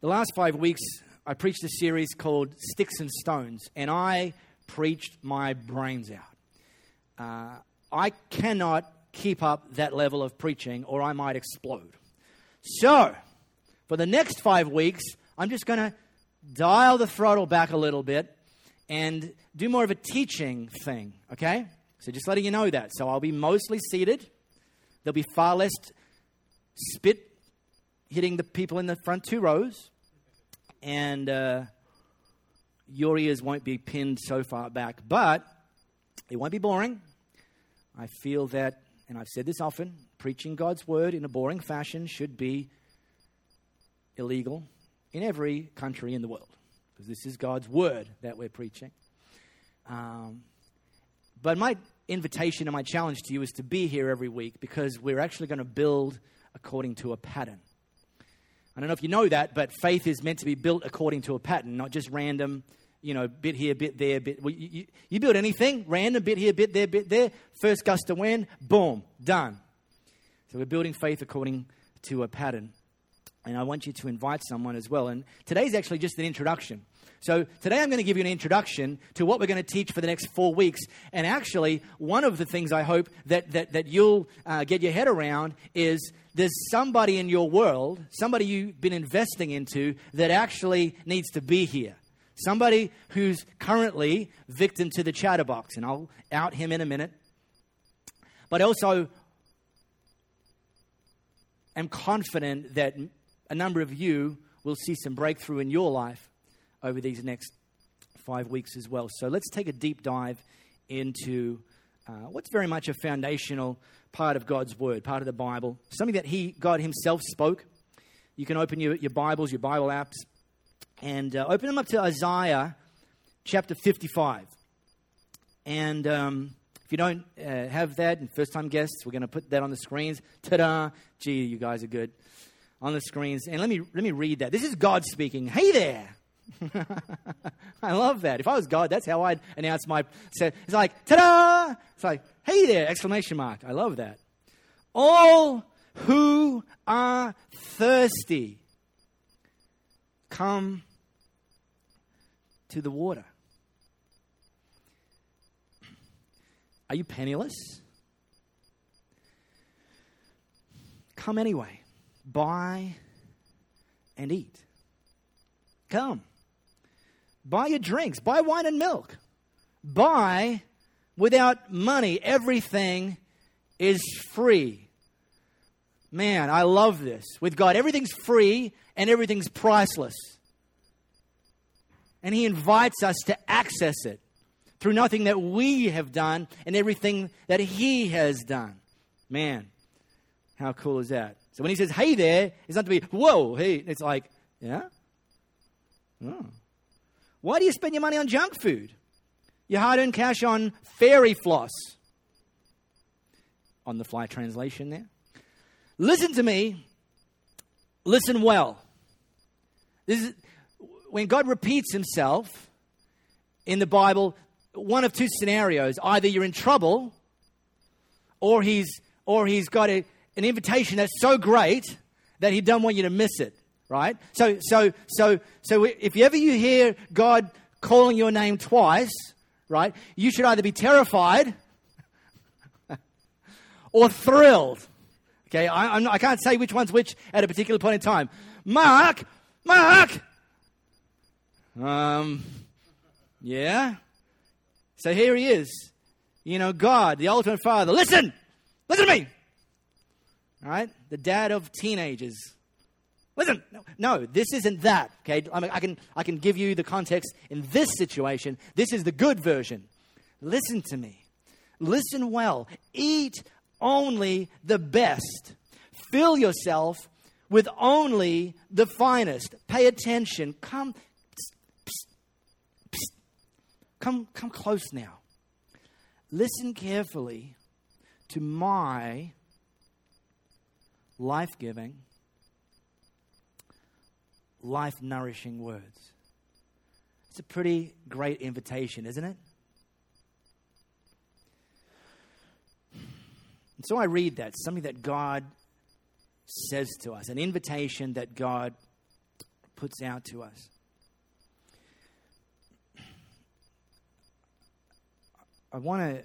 The last five weeks, I preached a series called Sticks and Stones, and I preached my brains out. Uh, I cannot keep up that level of preaching, or I might explode. So, for the next five weeks, I'm just going to dial the throttle back a little bit and do more of a teaching thing, okay? So, just letting you know that. So, I'll be mostly seated. There'll be far less spit hitting the people in the front two rows, and uh, your ears won't be pinned so far back. But it won't be boring. I feel that, and I've said this often, preaching God's word in a boring fashion should be illegal in every country in the world because this is God's word that we're preaching. Um, but my invitation and my challenge to you is to be here every week because we're actually going to build according to a pattern. I don't know if you know that, but faith is meant to be built according to a pattern, not just random, you know, bit here, bit there, bit. Well, you, you, you build anything, random, bit here, bit there, bit there. First gust of wind, boom, done. So we're building faith according to a pattern. And I want you to invite someone as well. And today's actually just an introduction. So today I'm going to give you an introduction to what we're going to teach for the next four weeks. And actually, one of the things I hope that, that, that you'll uh, get your head around is there's somebody in your world, somebody you've been investing into, that actually needs to be here. Somebody who's currently victim to the chatterbox. And I'll out him in a minute. But also, I'm confident that a number of you will see some breakthrough in your life over these next five weeks as well. So let's take a deep dive into uh, what's very much a foundational part of God's Word, part of the Bible, something that He, God Himself spoke. You can open your, your Bibles, your Bible apps, and uh, open them up to Isaiah chapter 55. And um, if you don't uh, have that, and first time guests, we're going to put that on the screens. Ta da! Gee, you guys are good. On the screens. And let me, let me read that. This is God speaking. Hey there! I love that. If I was God, that's how I'd announce my. It's like, ta da! It's like, hey there! Exclamation mark. I love that. All who are thirsty, come to the water. Are you penniless? Come anyway. Buy and eat. Come. Buy your drinks, buy wine and milk. Buy without money. Everything is free. Man, I love this. With God, everything's free and everything's priceless. And He invites us to access it through nothing that we have done and everything that He has done. Man, how cool is that? So when He says, hey there, it's not to be, whoa, hey. It's like, yeah? Oh. Why do you spend your money on junk food? Your hard earned cash on fairy floss. On the fly translation there. Listen to me. Listen well. This is, when God repeats himself in the Bible, one of two scenarios. Either you're in trouble, or he's, or he's got a, an invitation that's so great that he doesn't want you to miss it right? So, so, so, so if ever you hear God calling your name twice, right, you should either be terrified or thrilled. Okay, I, not, I can't say which one's which at a particular point in time. Mark, Mark. Um, yeah. So here he is. You know, God, the ultimate father. Listen, listen to me. All right, the dad of teenagers Listen, no, no, this isn't that. Okay, I, mean, I, can, I can give you the context in this situation. This is the good version. Listen to me. Listen well. Eat only the best. Fill yourself with only the finest. Pay attention. Come, psst, psst, psst. come, come close now. Listen carefully to my life giving life nourishing words. It's a pretty great invitation, isn't it? And so I read that, something that God says to us, an invitation that God puts out to us. I want to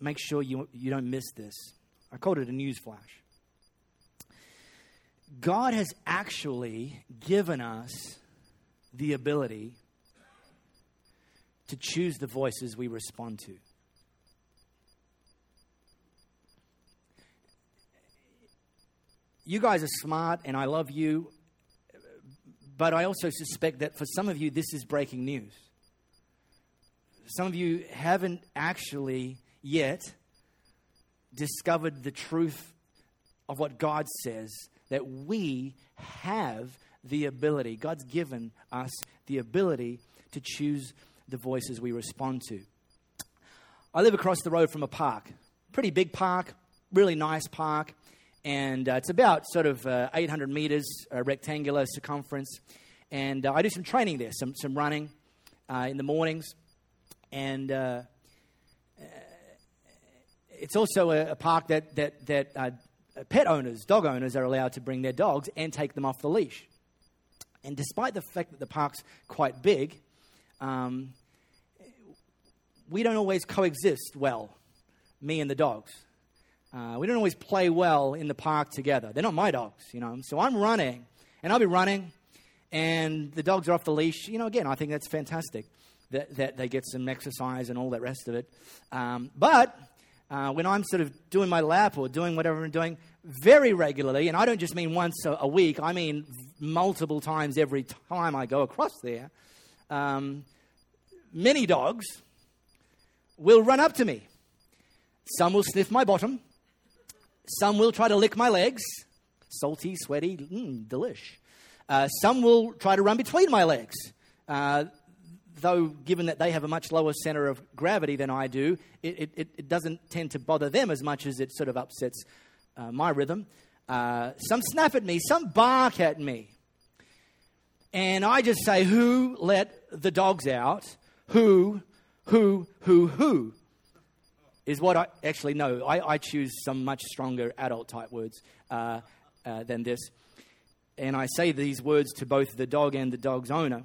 make sure you, you don't miss this. I called it a news flash. God has actually given us the ability to choose the voices we respond to. You guys are smart and I love you, but I also suspect that for some of you, this is breaking news. Some of you haven't actually yet discovered the truth of what God says that we have the ability, God's given us the ability to choose the voices we respond to. I live across the road from a park, pretty big park, really nice park, and uh, it's about sort of uh, 800 meters, uh, rectangular circumference. And uh, I do some training there, some, some running uh, in the mornings. And uh, it's also a, a, park that, that, that pet owners, dog owners, are allowed to bring their dogs and take them off the leash. And despite the fact that the park's quite big, um, we don't always coexist well, me and the dogs. Uh, we don't always play well in the park together. They're not my dogs, you know. So I'm running, and I'll be running, and the dogs are off the leash. You know, again, I think that's fantastic that, that they get some exercise and all that rest of it. Um, but uh, when I'm sort of doing my lap or doing whatever I'm doing very regularly, and I don't just mean once a, a week, I mean multiple times every time I go across there, um, many dogs will run up to me. Some will sniff my bottom, some will try to lick my legs, salty, sweaty, mm, delish. Uh, some will try to run between my legs. Uh, though given that they have a much lower center of gravity than I do, it, it, it doesn't tend to bother them as much as it sort of upsets uh, my rhythm. Uh, some snap at me, some bark at me. And I just say, Who let the dogs out? Who, who, who, who? Is what I actually know. I, I choose some much stronger adult type words uh, uh than this. And I say these words to both the dog and the dog's owner.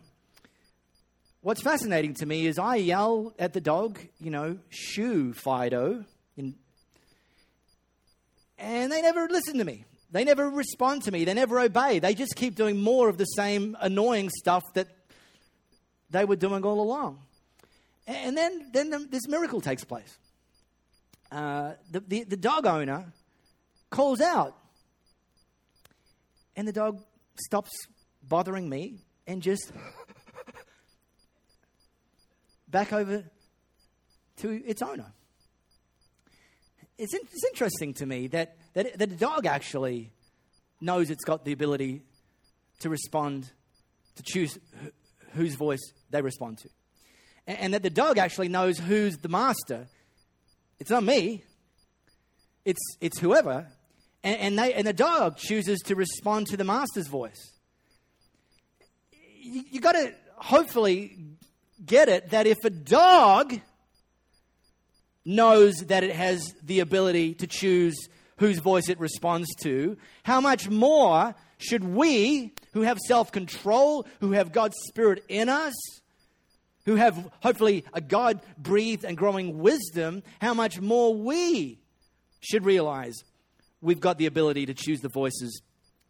What's fascinating to me is I yell at the dog, you know, shoo, Fido, in, and they never listen to me. They never respond to me. They never obey. They just keep doing more of the same annoying stuff that they were doing all along. And then, then this miracle takes place. Uh, the, the, the dog owner calls out, and the dog stops bothering me and just back over to its owner. It's, in, it's interesting to me that, that, that the dog actually knows it's got the ability to respond, to choose whose voice they respond to. And, and that the dog actually knows who's the master. It's not me, it's, it's whoever. And, and, they, and the dog chooses to respond to the master's voice. You, you got to hopefully get it that if a dog knows that it has the ability to choose whose voice it responds to, how much more should we, who have self control, who have God's Spirit in us, who have hopefully a God breathed and growing wisdom, how much more we should realize we've got the ability to choose the voices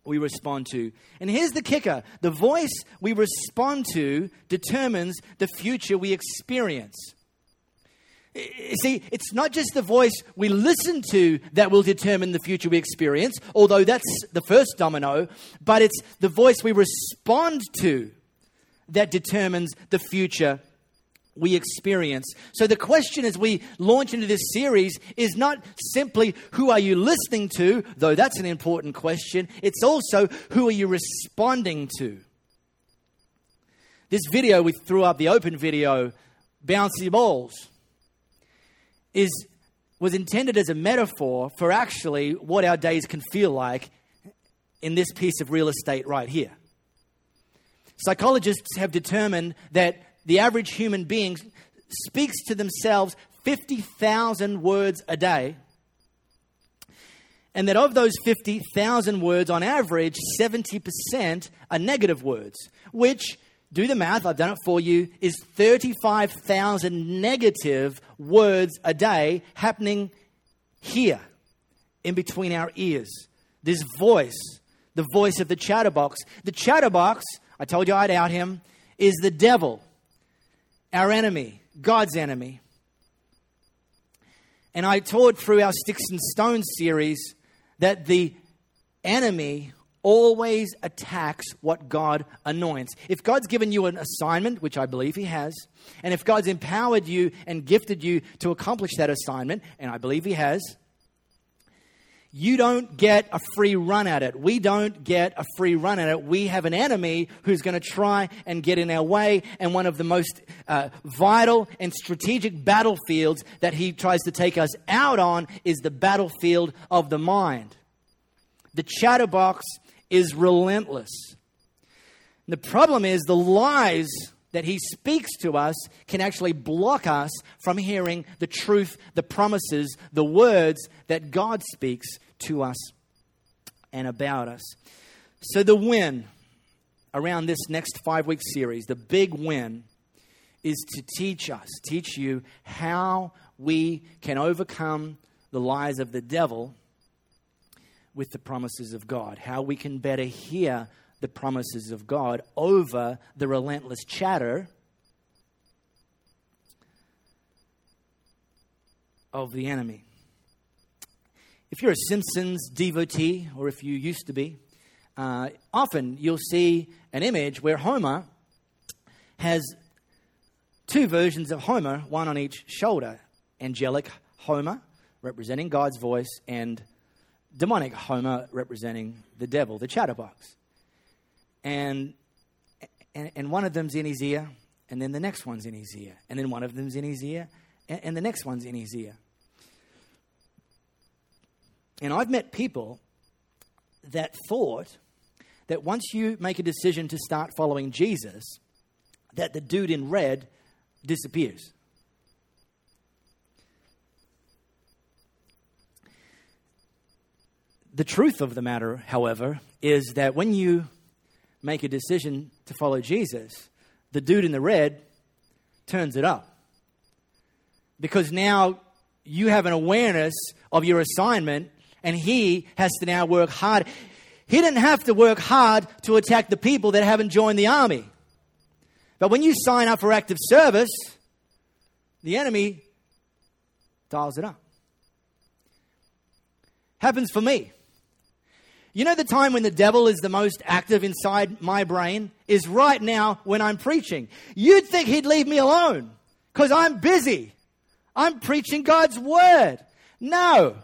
we respond to. And here's the kicker the voice we respond to determines the future we experience. See, it's not just the voice we listen to that will determine the future we experience, although that's the first domino, but it's the voice we respond to that determines the future we experience. So the question as we launch into this series is not simply who are you listening to, though that's an important question. It's also who are you responding to. This video we threw up, the open video, bouncy balls, is was intended as a metaphor for actually what our days can feel like in this piece of real estate right here. Psychologists have determined that the average human being speaks to themselves 50,000 words a day. And that of those 50,000 words, on average, 70% are negative words, which, do the math, I've done it for you, is 35,000 negative words a day happening here, in between our ears. This voice, the voice of the chatterbox. The chatterbox, I told you I'd out him, is the devil, our enemy, God's enemy. And I taught through our Sticks and Stones series that the enemy always attacks what God anoints. If God's given you an assignment, which I believe He has, and if God's empowered you and gifted you to accomplish that assignment, and I believe He has, you don't get a free run at it. We don't get a free run at it. We have an enemy who's going to try and get in our way. And one of the most uh, vital and strategic battlefields that he tries to take us out on is the battlefield of the mind. The chatterbox is relentless. The problem is the lies that he speaks to us can actually block us from hearing the truth, the promises, the words that God speaks to us and about us. So, the win around this next five week series, the big win, is to teach us, teach you how we can overcome the lies of the devil with the promises of God, how we can better hear the promises of God over the relentless chatter of the enemy. If you're a Simpsons devotee, or if you used to be, uh, often you'll see an image where Homer has two versions of Homer, one on each shoulder angelic Homer, representing God's voice, and demonic Homer, representing the devil, the chatterbox and, and, and one of them's in his ear, and then the next one's in his ear, and then one of them's in his ear, and, and the next one's in his ear. And I've met people that thought that once you make a decision to start following Jesus, that the dude in red disappears. The truth of the matter, however, is that when you make a decision to follow Jesus, the dude in the red turns it up. Because now you have an awareness of your assignment, and he has to now work hard. He didn't have to work hard to attack the people that haven't joined the army. But when you sign up for active service, the enemy dials it up. Happens for me. You know, the time when the devil is the most active inside my brain is right now when I'm preaching. You'd think he'd leave me alone because I'm busy. I'm preaching God's word. No,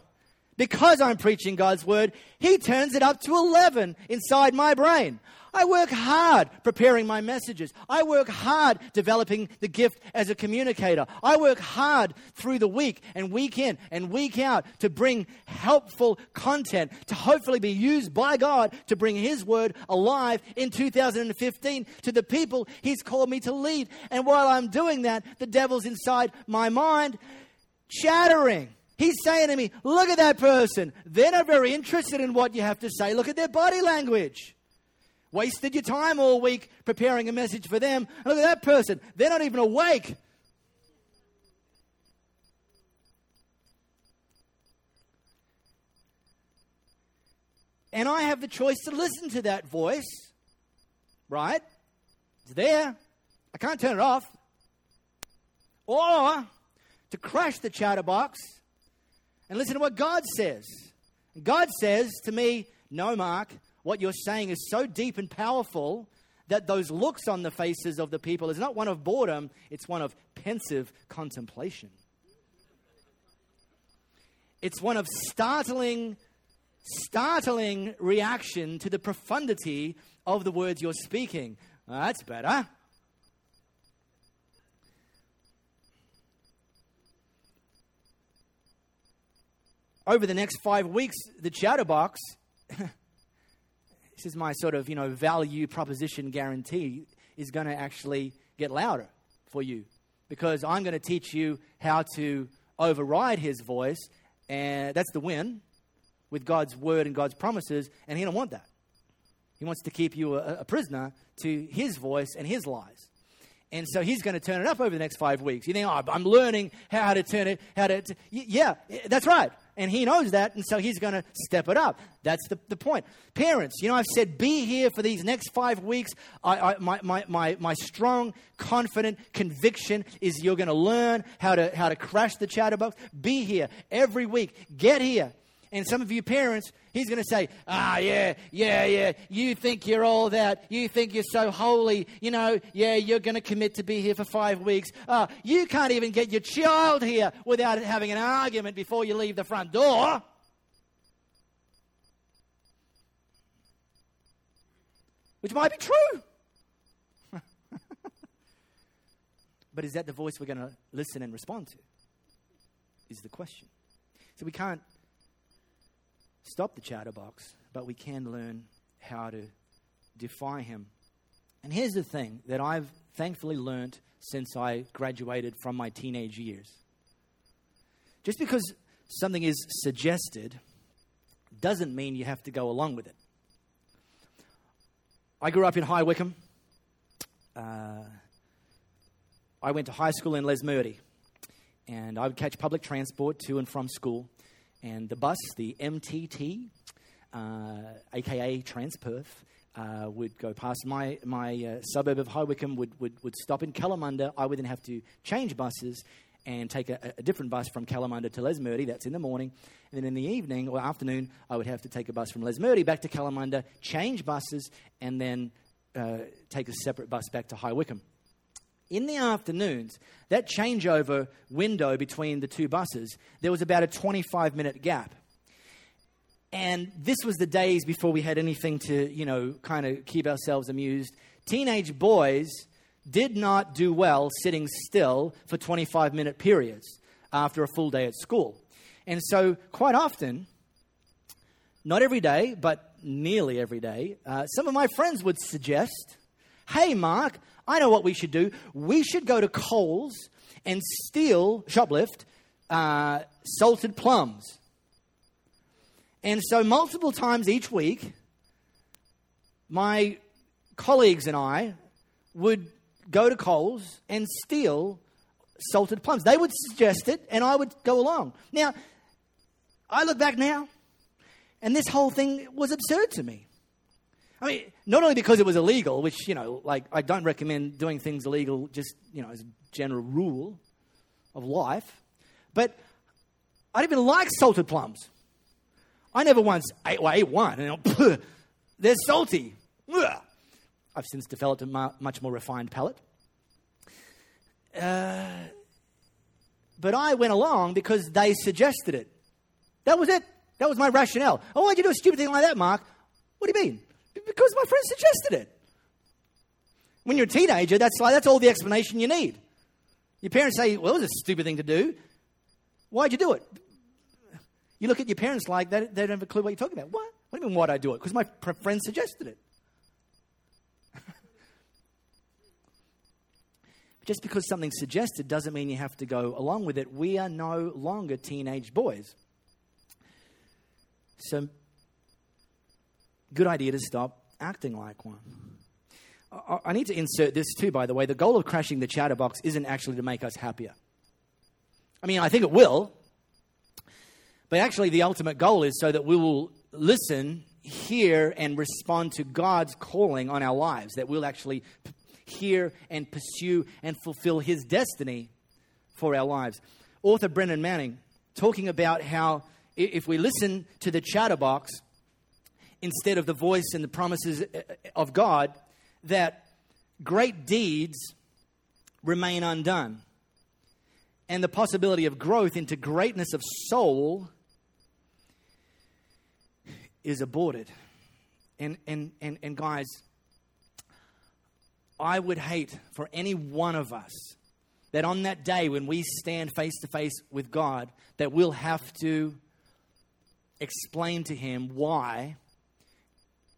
because I'm preaching God's word, he turns it up to 11 inside my brain. I work hard preparing my messages. I work hard developing the gift as a communicator. I work hard through the week and week in and week out to bring helpful content to hopefully be used by God to bring His word alive in 2015 to the people He's called me to lead. And while I'm doing that, the devil's inside my mind chattering. He's saying to me, Look at that person. They're not very interested in what you have to say. Look at their body language. Wasted your time all week preparing a message for them. Look at that person. They're not even awake. And I have the choice to listen to that voice, right? It's there. I can't turn it off. Or to crash the chatterbox and listen to what God says. God says to me, No, Mark, what you're saying is so deep and powerful that those looks on the faces of the people is not one of boredom, it's one of pensive contemplation. It's one of startling, startling reaction to the profundity of the words you're speaking. that's better. Over the next five weeks, the chatterbox this is my sort of, you know, value proposition guarantee, is going to actually get louder for you. Because I'm going to teach you how to override his voice, and that's the win. with God's word and God's promises, and He don't want that. He wants to keep you a, a prisoner to His voice and His lies. And so he's going to turn it up over the next five weeks. You think, oh, I'm learning how to turn it, how to. T-. Yeah, that's right. And he knows that, and so he's going to step it up. That's the, the point. Parents, you know, I've said, be here for these next five weeks. I, I, my, my, my, my strong, confident conviction is you're going to learn how to, how to crash the chatterbox. Be here every week. Get here. And some of you parents, he's going to say, ah, yeah, yeah, yeah, you think you're all that. You think you're so holy. You know, yeah, you're going to commit to be here for five weeks. Ah, you can't even get your child here without having an argument before you leave the front door. Which might be true. but is that the voice we're going to listen and respond to? Is the question. So we can't stop the chatterbox, but we can learn how to defy him. And here's the thing that I've thankfully learned since I graduated from my teenage years. Just because something is suggested doesn't mean you have to go along with it. I grew up in High Wycombe. Uh, I went to high school in Lesmurdie, and I would catch public transport to and from school. And the bus, the MTT, uh, aka Transperth, uh, would go past my, my uh, suburb of High Wycombe, would, would, would stop in Kalamunda. I would then have to change buses and take a, a, different bus from Kalamunda to Les Lesmurdie. That's in the morning. And then in the evening or afternoon, I would have to take a bus from Les Lesmurdie back to Kalamunda, change buses, and then uh, take a separate bus back to High Wycombe in the afternoons, that changeover window between the two buses, there was about a 25 minute gap. And this was the days before we had anything to, you know, kind of keep ourselves amused. Teenage boys did not do well sitting still for 25 minute periods after a full day at school. And so, quite often, not every day, but nearly every day, uh, some of my friends would suggest, Hey, Mark, I know what we should do. We should go to Coles and steal, shoplift, uh, salted plums. And so, multiple times each week, my colleagues and I would go to Coles and steal salted plums. They would suggest it, and I would go along. Now, I look back now, and this whole thing was absurd to me. I mean, not only because it was illegal, which, you know, like, I don't recommend doing things illegal just, you know, as a general rule of life, but I didn't even like salted plums. I never once ate, well, I ate one, and they're salty. I've since developed a much more refined palate. Uh, but I went along because they suggested it. That was it. That was my rationale. Oh, why'd you do a stupid thing like that, Mark? What do you mean? Because my friend suggested it. When you're a teenager, that's like that's all the explanation you need. Your parents say, "Well, it was a stupid thing to do. Why'd you do it?" You look at your parents like they, they don't have a clue what you're talking about. What? What do you mean? Why'd I do it? Because my friend suggested it. Just because something's suggested doesn't mean you have to go along with it. We are no longer teenage boys. So good idea to stop acting like one. I need to insert this too, by the way. The goal of crashing the chatterbox isn't actually to make us happier. I mean, I think it will, but actually, the ultimate goal is so that we will listen, hear, and respond to God's calling on our lives, that we'll actually hear and pursue and fulfill His destiny for our lives. Author Brennan Manning talking about how if we listen to the chatterbox, instead of the voice and the promises uh, uh, of God, that great deeds remain undone. And the possibility of growth into greatness of soul is aborted. And, and, and, and guys, I would hate for any one of us that on that day when we stand face to face with God, that we'll have to explain to Him why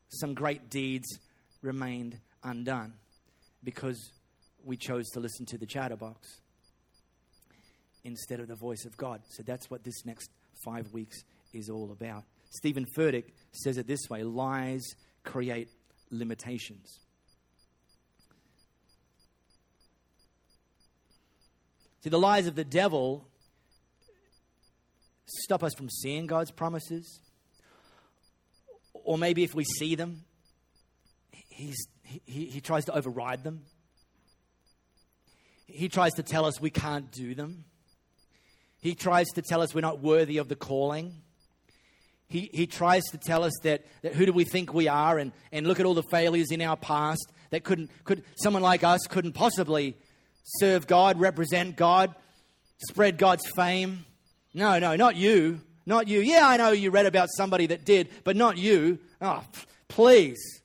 some great deeds remained undone because we chose to listen to the chatterbox instead of the voice of God. So that's what this next five weeks is all about. Steven Furtick says it this way lies create limitations. See, the lies of the devil stop us from seeing God's promises. Or maybe if we see them, he's, he, he tries to override them. He tries to tell us we can't do them. He tries to tell us we're not worthy of the calling. He, he tries to tell us that, that who do we think we are and, and look at all the failures in our past that couldn't, could, someone like us couldn't possibly serve God, represent God, spread God's fame. No, no, not you. Not you. Yeah, I know you read about somebody that did, but not you. Oh, please.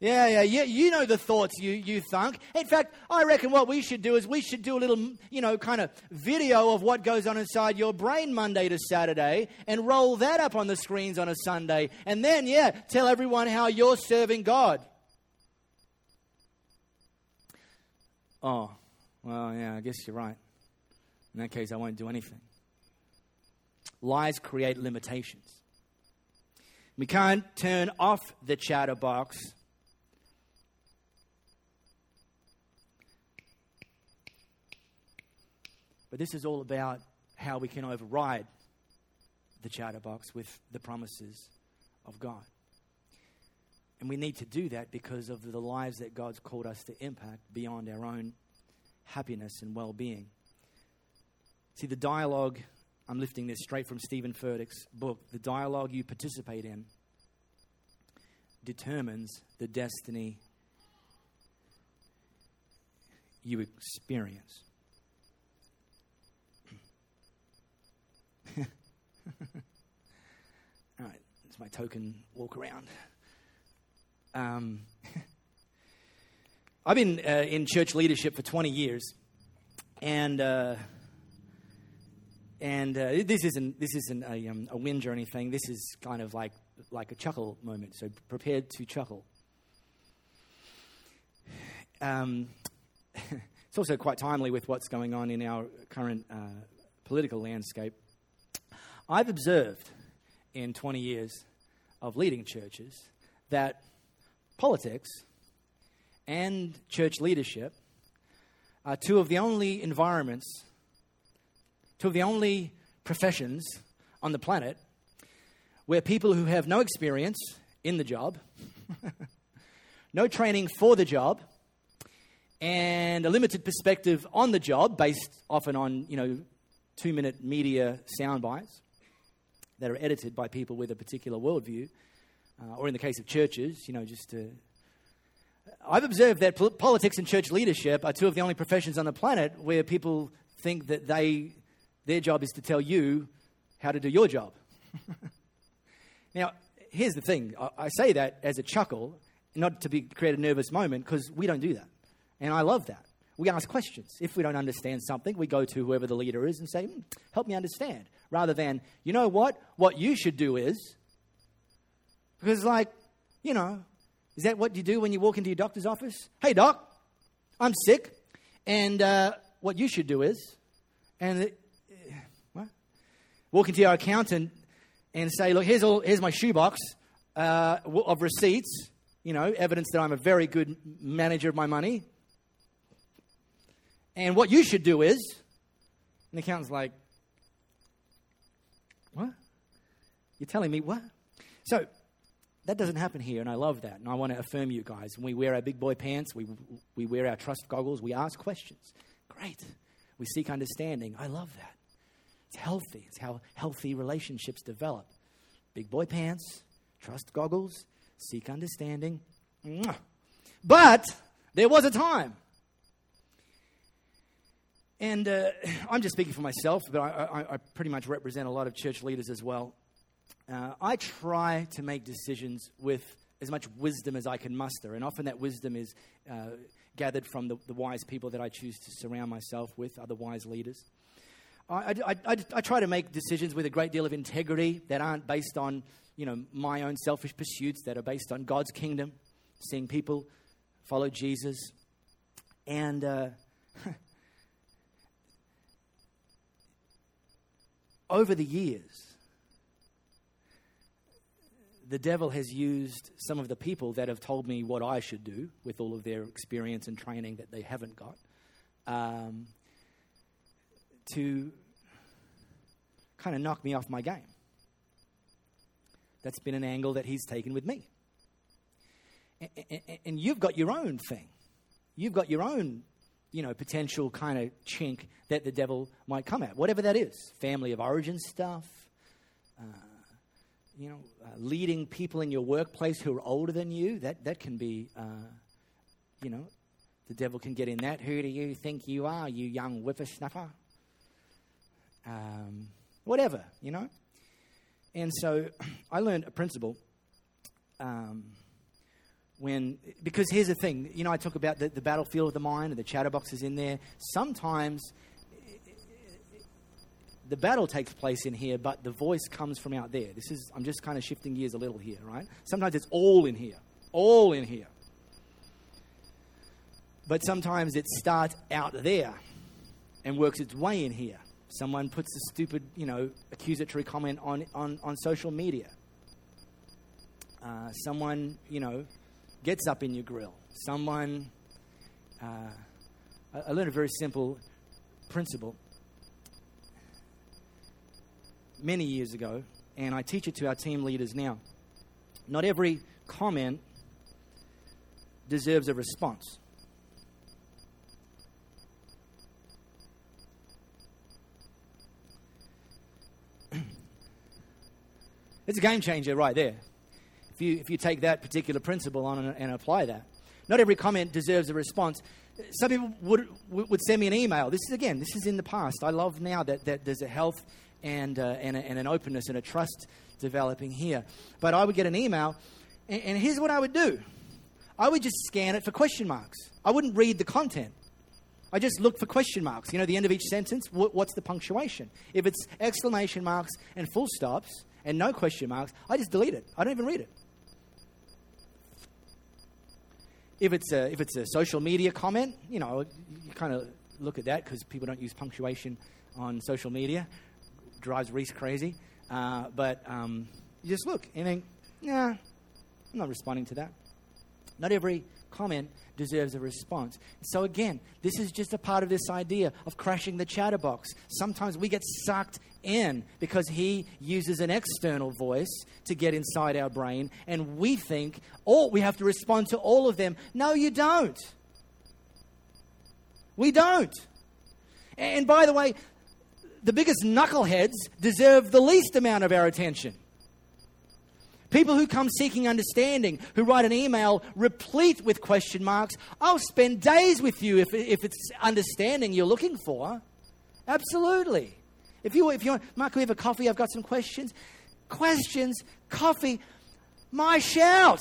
Yeah, yeah, yeah. You know the thoughts you, you thunk. In fact, I reckon what we should do is we should do a little, you know, kind of video of what goes on inside your brain Monday to Saturday and roll that up on the screens on a Sunday. And then, yeah, tell everyone how you're serving God. Oh, well, yeah, I guess you're right. In that case, I won't do anything. Lies create limitations. We can't turn off the chatterbox But this is all about how we can override the chatterbox with the promises of God. And we need to do that because of the lives that God's called us to impact beyond our own happiness and well being. See, the dialogue, I'm lifting this straight from Steven Furtick's book, the dialogue you participate in determines the destiny you experience. All right, it's my token walk around. Um, I've been uh, in church leadership for 20 years, and uh, and uh, this isn't this isn't a, um, a whinge or anything. This is kind of like like a chuckle moment. So prepared to chuckle. Um, it's also quite timely with what's going on in our current uh, political landscape. I've observed in 20 years of leading churches that politics and church leadership are two of the only environments, two of the only professions on the planet where people who have no experience in the job, no training for the job, and a limited perspective on the job based often on, you know, two minute media sound bites that are edited by people with a particular worldview, uh, or in the case of churches, you know, just to. I've observed that politics and church leadership are two of the only professions on the planet where people think that they, their job is to tell you how to do your job. now, here's the thing I, I, say that as a chuckle, not to be, create a nervous moment, because we don't do that. And I love that. We ask questions. If we don't understand something, we go to whoever the leader is and say, hmm, Help me understand rather than, you know what? What you should do is, because, like, you know, is that what you do when you walk into your doctor's office? Hey, doc, I'm sick. And uh, what you should do is, and? Walk into your accountant and say, look, here's, all, here's my shoebox uh, of receipts, you know, evidence that I'm a very good manager of my money. And what you should do is, and the accountant's like, what? You're telling me what? So that doesn't happen here, and I love that. And I want to affirm you guys. When we wear our big boy pants, we, we wear our trust goggles, we ask questions. Great. We seek understanding. I love that. It's healthy. It's how healthy relationships develop. Big boy pants, trust goggles, seek understanding. But there was a time and uh, I'm just speaking for myself, but I, I, I, pretty much represent a lot of church leaders as well. Uh, I try to make decisions with as much wisdom as I can muster, and often that wisdom is uh, gathered from the, the, wise people that I choose to surround myself with, other wise leaders. I, I, I try to make decisions with a great deal of integrity that aren't based on you know, my own selfish pursuits, that are based on God's kingdom, seeing people follow Jesus. And uh, over the years, the devil has used some of the people that have told me what I should do with all of their experience and training that they haven't got um, to kind of knock me off my game. That's been an angle that he's taken with me. And, you've got your own thing. You've got your own, you know, potential kind of chink that the devil might come at, whatever that is. Family of origin stuff, uh, you know, uh, leading people in your workplace who are older than you. That that can be, uh, you know, the devil can get in that. Who do you think you are, you young whippersnapper? Um, whatever, you know. And so I learned a principle. Um, when because here's the thing you know i talk about the, the battlefield of the mind and the chatterboxes in there sometimes the battle takes place in here but the voice comes from out there this is i'm just kind of shifting gears a little here right sometimes it's all in here all in here but sometimes it starts out there and works its way in here someone puts a stupid you know accusatory comment on on, on social media uh, someone you know gets up in your grill. Someone, uh, I learned a very simple principle many years ago, and I teach it to our team leaders now. Not every comment deserves a response. It's a game changer right there if you, if you take that particular principle on and, and apply that. Not every comment deserves a response. Some people would, would send me an email. This is, again, this is in the past. I love now that, that there's a health and, uh, and, a, and, an openness and a trust developing here. But I would get an email, and, and here's what I would do I would just scan it for question marks. I wouldn't read the content. I just look for question marks. You know, the end of each sentence, what's the punctuation? If it's exclamation marks and full stops and no question marks, I just delete it. I don't even read it. If it's a, if it's a social media comment, you know, you kind of look at that because people don't use punctuation on social media. Drives Reese crazy. Uh, but um, you just look and think, nah, I'm not responding to that. Not every comment deserves a response. So, again, this is just a part of this idea of crashing the chatterbox. Sometimes we get sucked in because he uses an external voice to get inside our brain, and we think, oh, we have to respond to all of them. No, you don't. We don't. And by the way, the biggest knuckleheads deserve the least amount of our attention. People who come seeking understanding, who write an email replete with question marks. I'll spend days with you if, if it's understanding you're looking for. Absolutely. If you, if you want, Mark, we have a coffee? I've got some questions. Questions, coffee, my shout.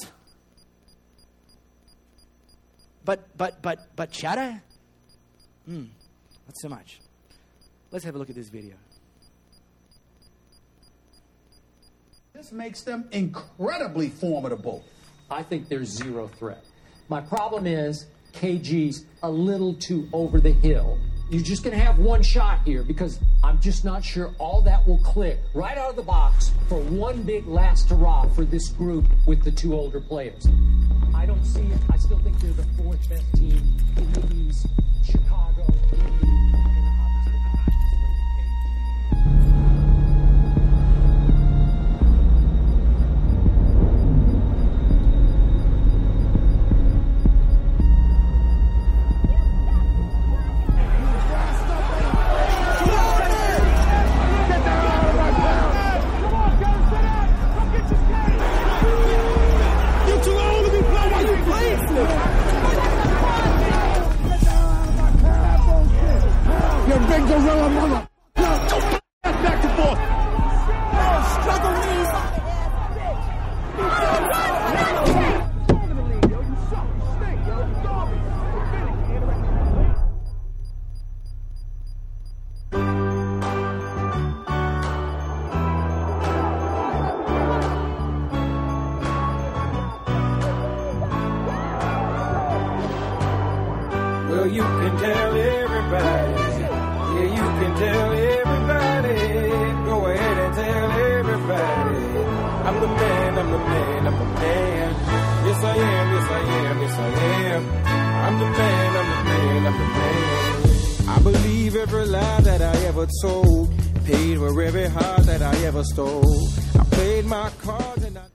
But, but, but, but chatter? Hmm, not so much. Let's have a look at this video. This makes them incredibly formidable. I think there's zero threat. My problem is KG's a little too over the hill you're just going to have one shot here because I'm just not sure all that will click right out of the box for one big last hurrah for this group with the two older players. I don't see it. I still think they're the fourth best team in the East. The man, I'm the man. Yes, I am, yes, I am, yes, I am. I'm the man, I'm the man, I'm the man. I believe every lie that I ever told. Paid for every heart that I ever stole. I played my cards and I.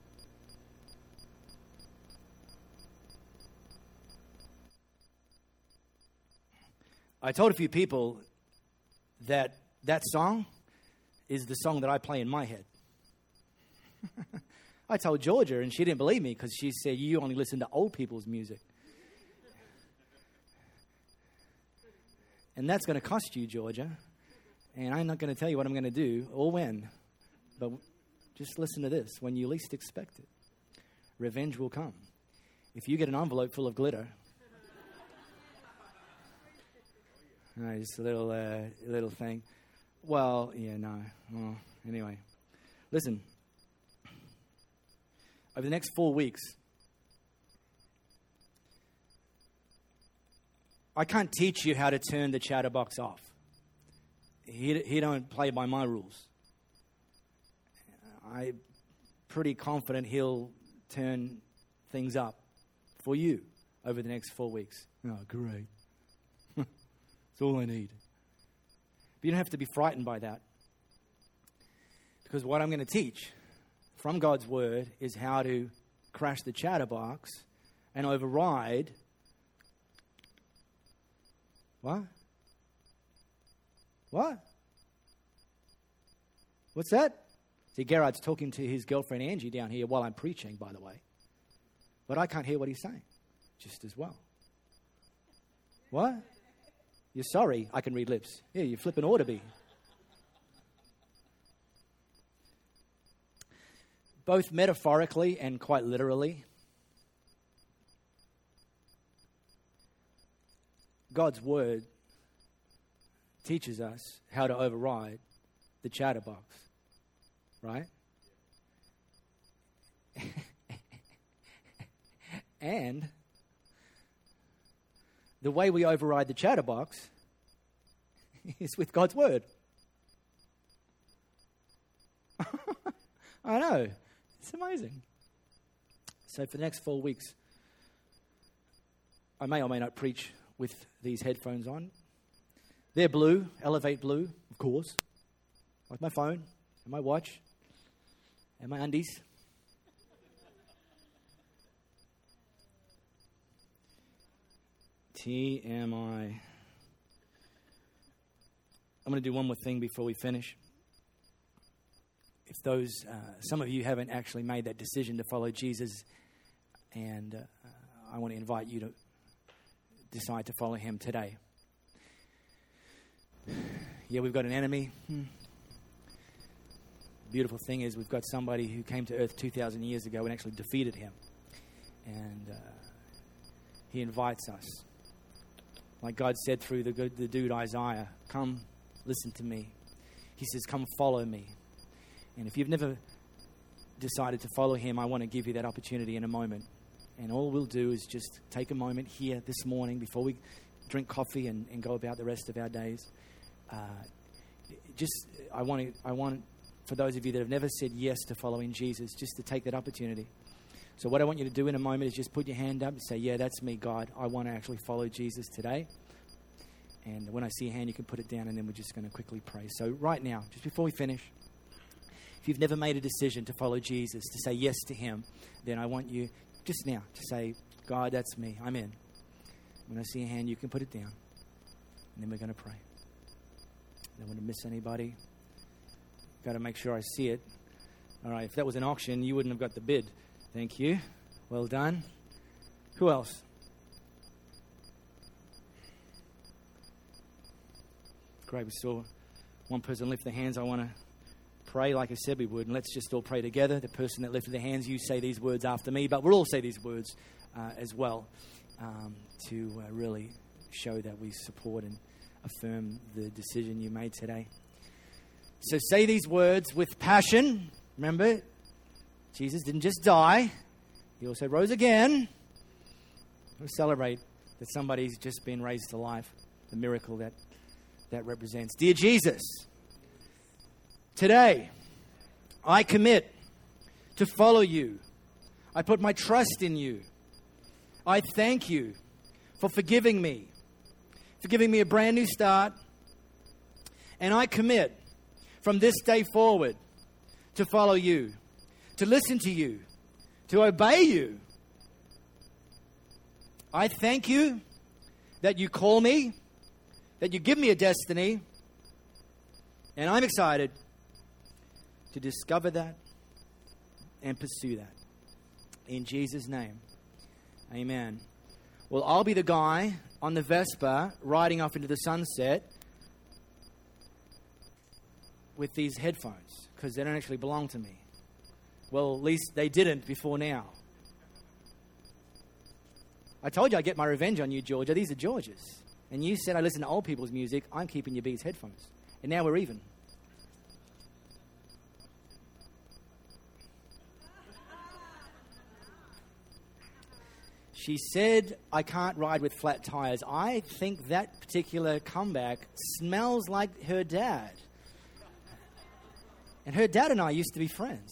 I told a few people that that song is the song that I play in my head. I told Georgia, and she didn't believe me because she said, You only listen to old people's music. And that's going to cost you, Georgia. And I'm not going to tell you what I'm going to do or when. But just listen to this when you least expect it, revenge will come. If you get an envelope full of glitter, just a little, uh, little thing. Well, yeah, no. Well, anyway, listen. Over the next four weeks, I can't teach you how to turn the chatterbox off. He, he don't play by my rules. I'm pretty confident he'll turn things up for you over the next four weeks. Oh, great. That's all I need. But you don't have to be frightened by that. Because what I'm going to teach from God's Word is how to crash the chatterbox and override. What? What? What's that? See, Gerard's talking to his girlfriend Angie down here while I'm preaching, by the way. But I can't hear what he's saying just as well. What? You're sorry I can read lips. Yeah, you flipping ought to be. Both metaphorically and quite literally, God's word teaches us how to override the chatterbox, right? and the way we override the chatterbox is with God's word. I know. It's amazing. So, for the next four weeks, I may or may not preach with these headphones on. They're blue, Elevate Blue, of course, like my phone and my watch and my undies. TMI. I'm going to do one more thing before we finish. If those, uh, some of you haven't actually made that decision to follow Jesus, and uh, I want to invite you to decide to follow him today. Yeah, we've got an enemy. Beautiful thing is, we've got somebody who came to earth 2,000 years ago and actually defeated him. And uh, he invites us like God said through the, the dude Isaiah, come listen to me. He says, come follow me. And if you've never decided to follow him, I want to give you that opportunity in a moment. And all we'll do is just take a moment here this morning before we drink coffee and, and go about the rest of our days. Uh, just, I want, to, I want, for those of you that have never said yes to following Jesus, just to take that opportunity. So, what I want you to do in a moment is just put your hand up and say, Yeah, that's me, God. I want to actually follow Jesus today. And when I see a hand, you can put it down, and then we're just going to quickly pray. So, right now, just before we finish, if you've never made a decision to follow Jesus, to say yes to Him, then I want you just now to say, God, that's me. I'm in. When I see a hand, you can put it down. And then we're going to pray. Don't want to miss anybody. Got to make sure I see it. All right, if that was an auction, you wouldn't have got the bid. Thank you. Well done. Who else? Great. We saw one person lift their hands. I want to pray like I said we would. And let's just all pray together. The person that lifted their hands, you say these words after me, but we'll all say these words uh, as well um, to uh, really show that we support and affirm the decision you made today. So say these words with passion. Remember, Jesus didn't just die, he also rose again. We celebrate that somebody's just been raised to life, the miracle that that represents. Dear Jesus, today I commit to follow you I put my trust in you. I thank you for forgiving me, for giving me a brand new start. And I commit from this day forward to follow you, to listen to you, to obey you. I thank you that you call me, that you give me a destiny, and I'm excited to discover that and pursue that. In Jesus' name, amen. Well, I'll be the guy on the Vespa riding off into the sunset with these headphones because they don't actually belong to me. Well, at least they didn't before now. I told you I'd get my revenge on you, Georgia. These are George's. And you said I listen to old people's music. I'm keeping your Beats headphones. And now we're even. She said, I can't ride with flat tires. I think that particular comeback smells like her dad. And her dad and I used to be friends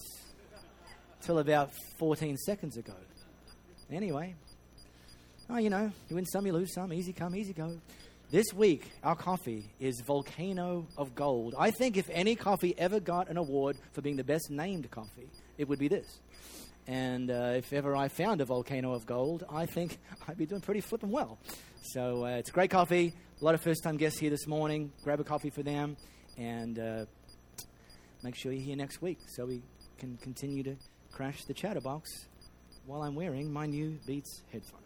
till about 14 seconds ago. Anyway, oh, you know, you win some, you lose some. Easy come, easy go. This week, our coffee is Volcano of Gold. I think if any coffee ever got an award for being the best named coffee, it would be this. And uh, if ever I found a volcano of gold, I think I'd be doing pretty flipping well. So uh, it's great coffee. A lot of first time guests here this morning. Grab a coffee for them and uh, make sure you're here next week so we can continue to crash the chatterbox while I'm wearing my new Beats headphones.